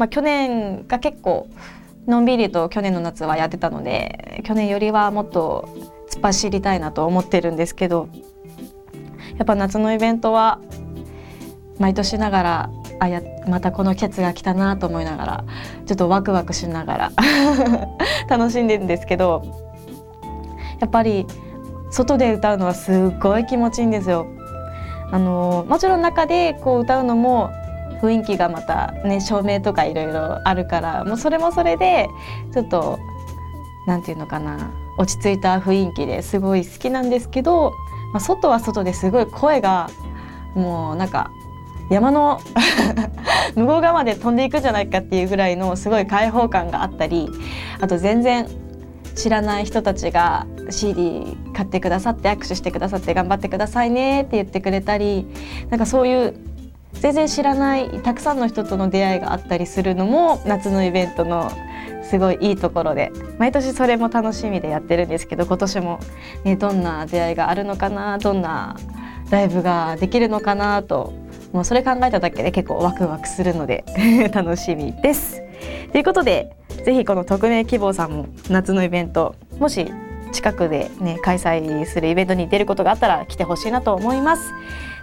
まあ、去年が結構のんびりと去年の夏はやってたので去年よりはもっと突っ走りたいなと思ってるんですけどやっぱ夏のイベントは毎年ながらあやまたこの季節が来たなと思いながらちょっとワクワクしながら 楽しんでるんですけどやっぱり外で歌うのはすごい気持ちいいんですよ。あのもちろん中でこう歌うのも雰囲気がまたね照明とかいろいろあるからもうそれもそれでちょっと何て言うのかな落ち着いた雰囲気ですごい好きなんですけど、まあ、外は外ですごい声がもうなんか山の 向こう側まで飛んでいくんじゃないかっていうぐらいのすごい開放感があったりあと全然知らない人たちが CD 買ってくださって握手してくださって頑張ってくださいねって言ってくれたりなんかそういう全然知らないたくさんの人との出会いがあったりするのも夏のイベントのすごいいいところで毎年それも楽しみでやってるんですけど今年も、ね、どんな出会いがあるのかなどんなライブができるのかなともうそれ考えただけで結構ワクワクするので 楽しみです。ということでぜひこの匿名希望さんも夏のイベントもし近くでね開催するイベントに出ることがあったら来てほしいなと思います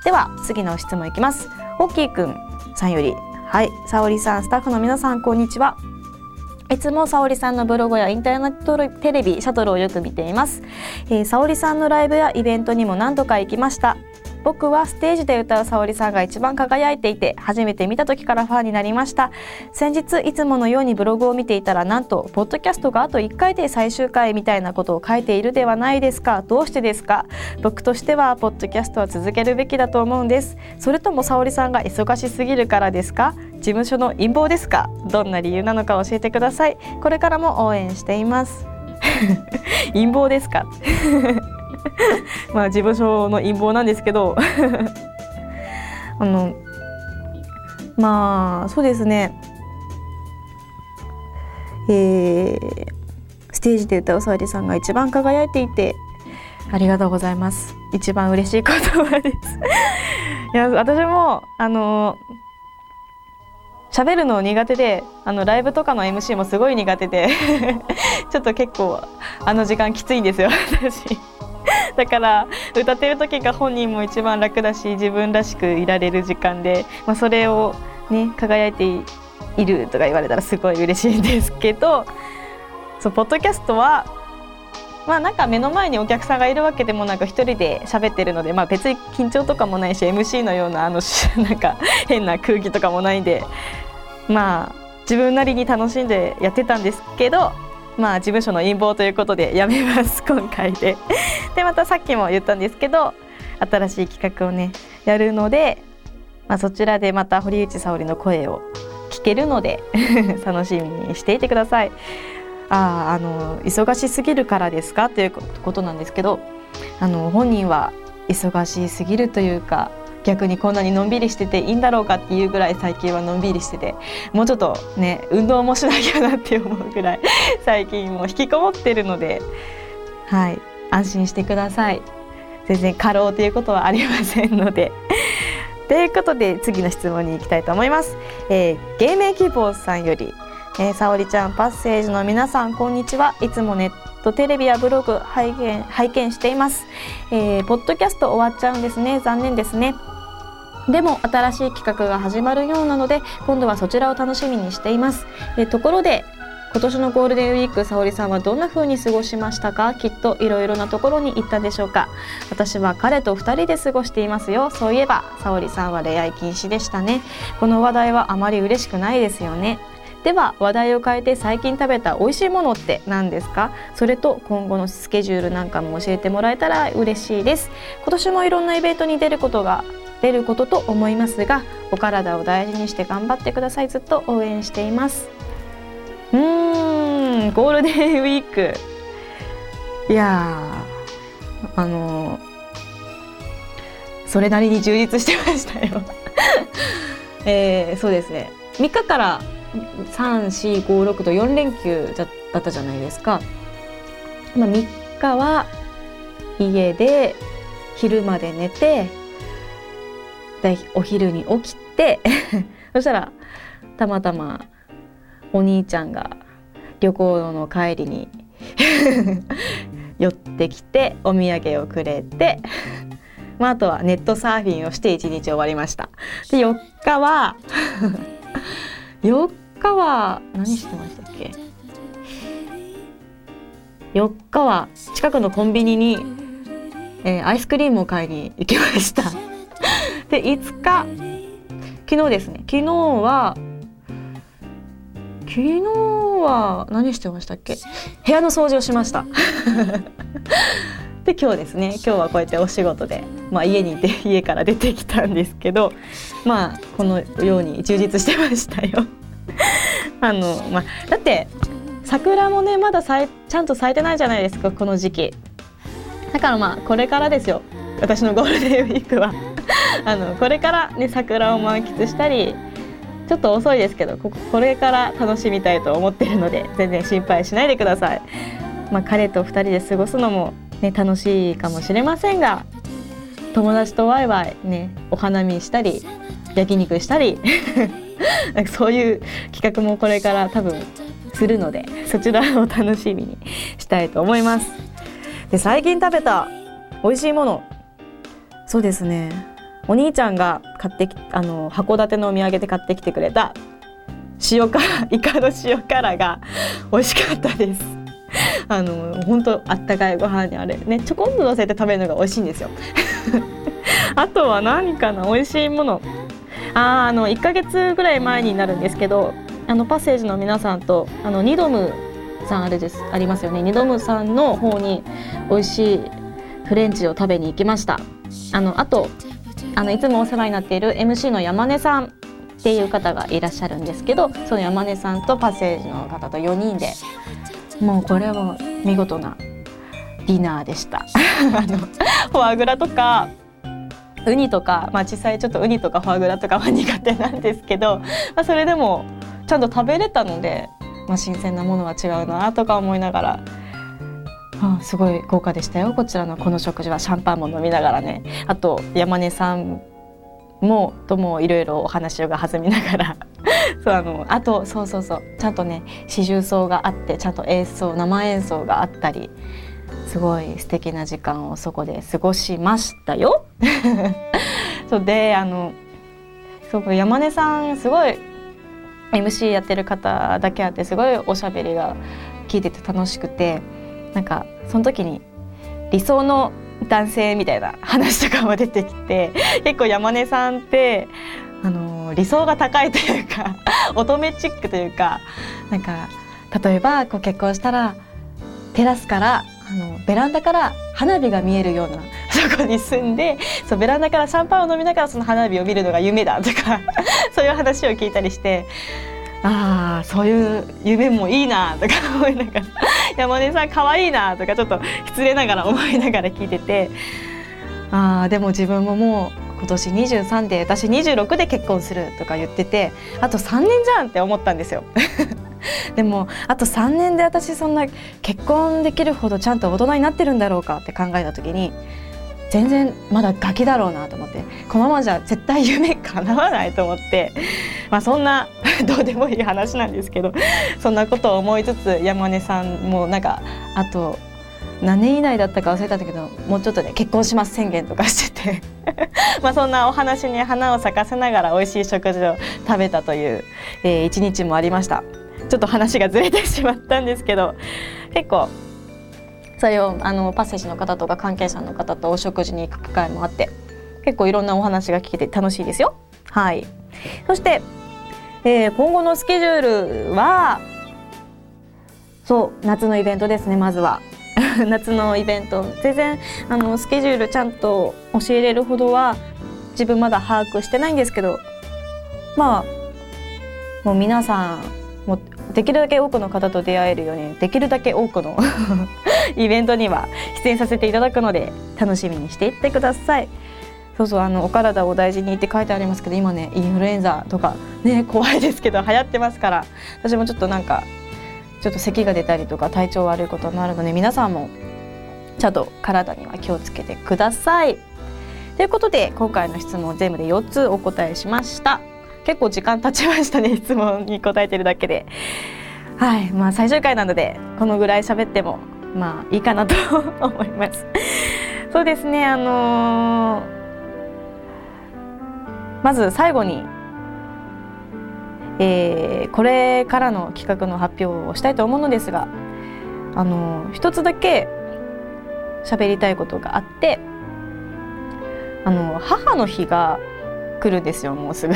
では次の質問いきますホッキーくんさんより。はい沙織さんスタッフの皆さんこんにちは。いつも沙織さんのブログやインターネットテレビシャトルをよく見ています、えー、沙織さんのライブやイベントにも何度か行きました。僕はステージで歌う沙織さんが一番輝いていて初めて見た時からファンになりました。先日いつものようにブログを見ていたらなんとポッドキャストがあと1回で最終回みたいなことを書いているではないですか。どうしてですか？僕としてはポッドキャストは続けるべきだと思うんです。それとも沙織さんが忙しすぎるからですか？事務所の陰謀ですか？どんな理由なのか教えてください。これからも応援しています。陰謀ですか？まあ事務所の陰謀なんですけど。あのまあそうですね。えー、ステージで歌う沙織さんが一番輝いていて。ありがとうございます。一番嬉しい言葉です。いや私もあの喋るの苦手であのライブとかの MC もすごい苦手で。ちょっと結構あの時間きついんですよ私 だから歌ってる時が本人も一番楽だし自分らしくいられる時間で、まあ、それをね輝いているとか言われたらすごい嬉しいんですけどそうポッドキャストはまあなんか目の前にお客さんがいるわけでもなく一人で喋ってるので、まあ、別に緊張とかもないし MC のようなあの なんか変な空気とかもないんでまあ自分なりに楽しんでやってたんですけどまあ事務所の陰謀ということでやめます今回で。でまたさっきも言ったんですけど新しい企画をねやるので、まあ、そちらでまた堀内沙織の声を聞けるので 楽しみにしていてください。ああの忙しすぎるからですか？ということなんですけどあの本人は忙しすぎるというか逆にこんなにのんびりしてていいんだろうかっていうぐらい最近はのんびりしててもうちょっとね運動もしなきゃなって思うぐらい 最近もう引きこもってるのではい安心してください。全然過労ということはありませんので。ということで次の質問に行きたいと思います、えー、芸名希望さんよりえー、沙織ちゃんパッセージの皆さんこんにちは。いつもネットテレビやブログ拝見拝見しています、えー、ポッドキャスト終わっちゃうんですね。残念ですね。でも新しい企画が始まるようなので今度はそちらを楽しみにしています。えところで今年のゴールデンウィーク沙織さんはどんな風に過ごしましたか？きっといろいろなところに行ったでしょうか。私は彼と2人で過ごしていますよ。そういえば沙織さんは恋愛禁止でしたね。この話題はあまり嬉しくないですよね。では話題を変えて最近食べた美味しいものって何ですか？それと今後のスケジュールなんかも教えてもらえたら嬉しいです。今年もいろんなイベントに出ることが出ることと思いますがお体を大事にして頑張ってください。ずっと応援しています。うーんゴールデンウィーク。いやあのそれなりに充実してましたよ。えー、そうですね。3日から3456と4連休だったじゃないですか、まあ、3日は家で昼まで寝てでお昼に起きて そしたらたまたまお兄ちゃんが旅行の帰りに 寄ってきてお土産をくれてまあ、あとはネットサーフィンをして一日終わりました。で4日は4日は何してましたっけ？4日は近くのコンビニに、えー、アイスクリームを買いに行きました。で5日昨日ですね。昨日は昨日は何してましたっけ？部屋の掃除をしました。で今日ですね。今日はこうやってお仕事で、まあ、家にいて 家から出てきたんですけどまあこのように充実してましたよ。あの、まあ、だって桜もねまださいちゃんと咲いてないじゃないですかこの時期。だからまあこれからですよ。私のゴールデンウィークは。あのこれからね桜を満喫したりちょっと遅いですけどここれから楽しみたいと思ってるので全然心配しないでください。まあ、彼と2人で過ごすのもね、楽しいかもしれませんが友達とワイワイねお花見したり焼肉したり なんかそういう企画もこれから多分するのでそちらを楽しみにしたいと思います。で最近食べた美味しいもの。そうですね。お兄ちゃんが買ってきあの函館のお土産で買ってきてくれた塩辛 イカの塩辛が美味しかったです。あの本当あったかいご飯にあれねちょこんと乗せて食べるのが美味しいんですよ。あとは何かな美味しいもの。ああの1ヶ月ぐらい前になるんですけどあのパッセージの皆さんとあのニドムさんあれです。ありますよね。ニドムさんの方に美味しいフレンチを食べに行きました。あのあとあのいつもお世話になっている MC の山根さんっていう方がいらっしゃるんですけどその山根さんとパッセージの方と4人でもうこれは見事なディナーでした あのフォアグラとかウニとか、まあ、実際ちょっとウニとかフォアグラとかは苦手なんですけど、まあ、それでもちゃんと食べれたので、まあ、新鮮なものは違うなとか思いながら。あすごい豪華でしたよ。こちらのこの食事はシャンパンも飲みながらね。あと山根さんもともいろいろお話が弾みながら。そうあのあとそうそうそう。ちゃんとね四重奏があってちゃんと演奏生演奏があったり。すごい素敵な時間をそこで過ごしましたよ。そうであのそう山根さんすごい MC やってる方だけあってすごいおしゃべりが聞いてて楽しくて。なんかその時に理想の男性みたいな話とかも出てきて 結構山根さんってあの理想が高いというか 乙女チックというかなんか例えばこう結婚したらテラスからあのベランダから花火が見えるような そこに住んでそうベランダからシャンパンを飲みながらその花火を見るのが夢だとかそういう話を聞いたりしてああそういう夢もいいなとか思いながら山根さん可愛いなとかちょっと失礼ながら思いながら聞いてて。ああでも自分ももう今年23で私26で結婚するとか言っててあと3年じゃんって思ったんですよ。でもあと3年で私そんな結婚できるほどちゃんと大人になってるんだろうかって考えた時に全然まだガキだろうなと思って。このままじゃ絶対夢叶わないと思って。まあそんな どうでもいい話なんですけど。そんなことを思いつつ山根さんもなんかあと何年以内だったか忘れたんだけどもうちょっとで結婚します宣言とかしてて。まあそんなお話に花を咲かせながら美味しい食事を食べたという、えー、一日もありました。ちょっと話がずれてしまったんですけど結構それをあのパッセージの方とか関係者の方とお食事に行く機会もあって結構いろんなお話が聞けて楽しいですよ。はい。そして、えー、今後のスケジュールはそう夏のイベントですねまずは。夏のイベント。全然あのスケジュールちゃんと教えれるほどは自分まだ把握してないんですけどまあもう皆さんもできるだけ多くの方と出会えるようにできるだけ多くの イベントには出演させていただくので楽しみにしていってください。そうそうあのお体を大事にって書いてありますけど今ねインフルエンザとかね 怖いですけど流行ってますから私もちょっとなんかちょっと咳が出たりとか体調悪いこともあるので皆さんもちゃんと体には気をつけてください。ということで今回の質問全部で4つお答えしました。結構時間経ちましたね質問に答えてるだけで。はいまあ最終回なのでこのぐらい喋ってもまあいいかなと 思います。そうですねあのー、まず最後にえー、これからの企画の発表をしたいと思うのですがあの一つだけ喋りたいことがあってあの母の日が来るんですよもうすぐ。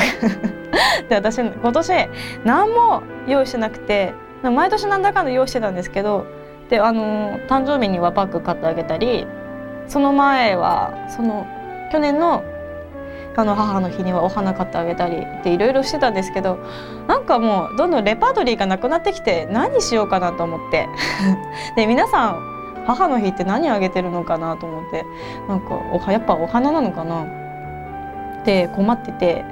で私今年何も用意してなくて毎年なんだかんだ用意してたんですけどであの誕生日にはバッグ買ってあげたりその前はその去年のあの母の日にはお花買ってあげたりっていろいろしてたんですけどなんかもうどんどんレパートリーがなくなってきて何しようかなと思って。で皆さん母の日って何あげてるのかなと思って。なんかおやっぱお花なのかな。って困ってて。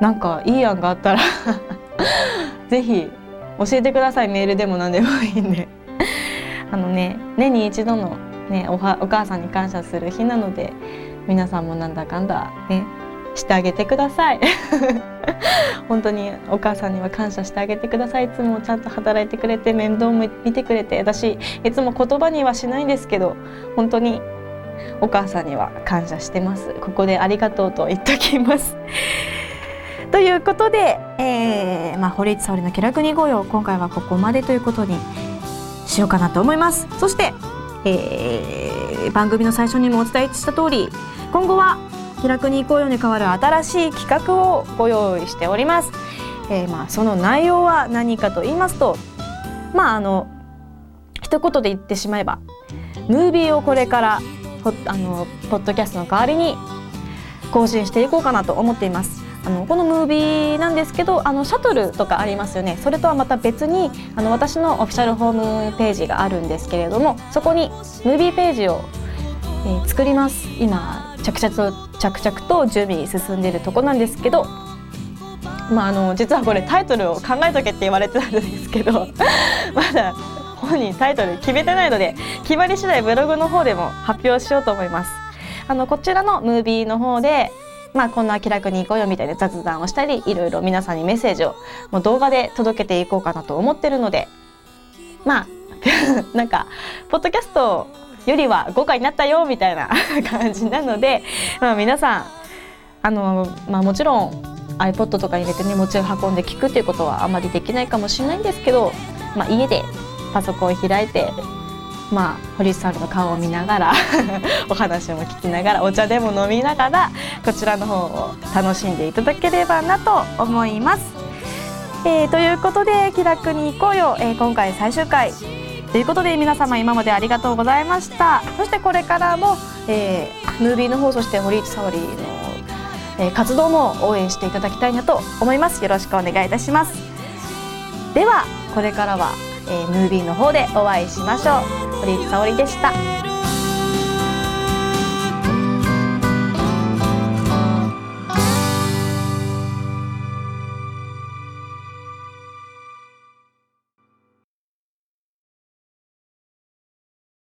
なんかいい案があったら 是非教えてください。メールでも何でもいいんで。あのね年に一度の、ね、おはお母さんに感謝する日なので皆さんもなんだかんだねしてあげてください。本当にお母さんには感謝してあげてください。いつもちゃんと働いてくれて面倒も見てくれて私いつも言葉にはしないんですけど本当にお母さんには感謝してます。ここでありがとうと言っときます。ということで、えーまあ、堀内沙織の気楽に行こうよ今回はここまでということにしようかなと思います。そして、えー、番組の最初にもお伝えした通り今後は気楽に行こうよに代わる新しい企画をご用意しております、えー、まあその内容は何かと言いますとまああの一言で言ってしまえばムービーをこれからあのポッドキャストの代わりに更新していこうかなと思っています。あのこのムービーなんですけどあのシャトルとかありますよね。それとはまた別にあの私のオフィシャルホームページがあるんですけれどもそこにムービーページを、えー、作ります。今着々と着々と準備進んでいるとこなんですけどまあ、あの実はこれタイトルを考えとけって言われてたんですけど まだ本人タイトル決めてないので決まり次第ブログの方でも発表しようと思います。あのこちらのムービーの方でまあこんな気楽に行こうよみたいな雑談をしたりいろいろ皆さんにメッセージをもう動画で届けていこうかなと思ってるのでまあ なんかポッドキャストよりは豪華になったよみたいな感じなので、まあ、皆さんあの、まあ、もちろん iPod とかに入れてね持ち運んで聞くっていうことはあまりできないかもしれないんですけど、まあ、家でパソコンを開いてまあ、堀内さんの顔を見ながら お話も聞きながらお茶でも飲みながらこちらの方を楽しんでいただければなと思います。えー、ということで気楽に行こうよ、えー、今回最終回。ということで皆様今までありがとうございました。そしてこれからも、えー、ムービーの方そして堀内沙織の、えー、活動も応援していただきたいなと思います。よろしくお願いいたします。ではこれからはえー、ムービーの方でお会いしましょう。堀内沙織でした。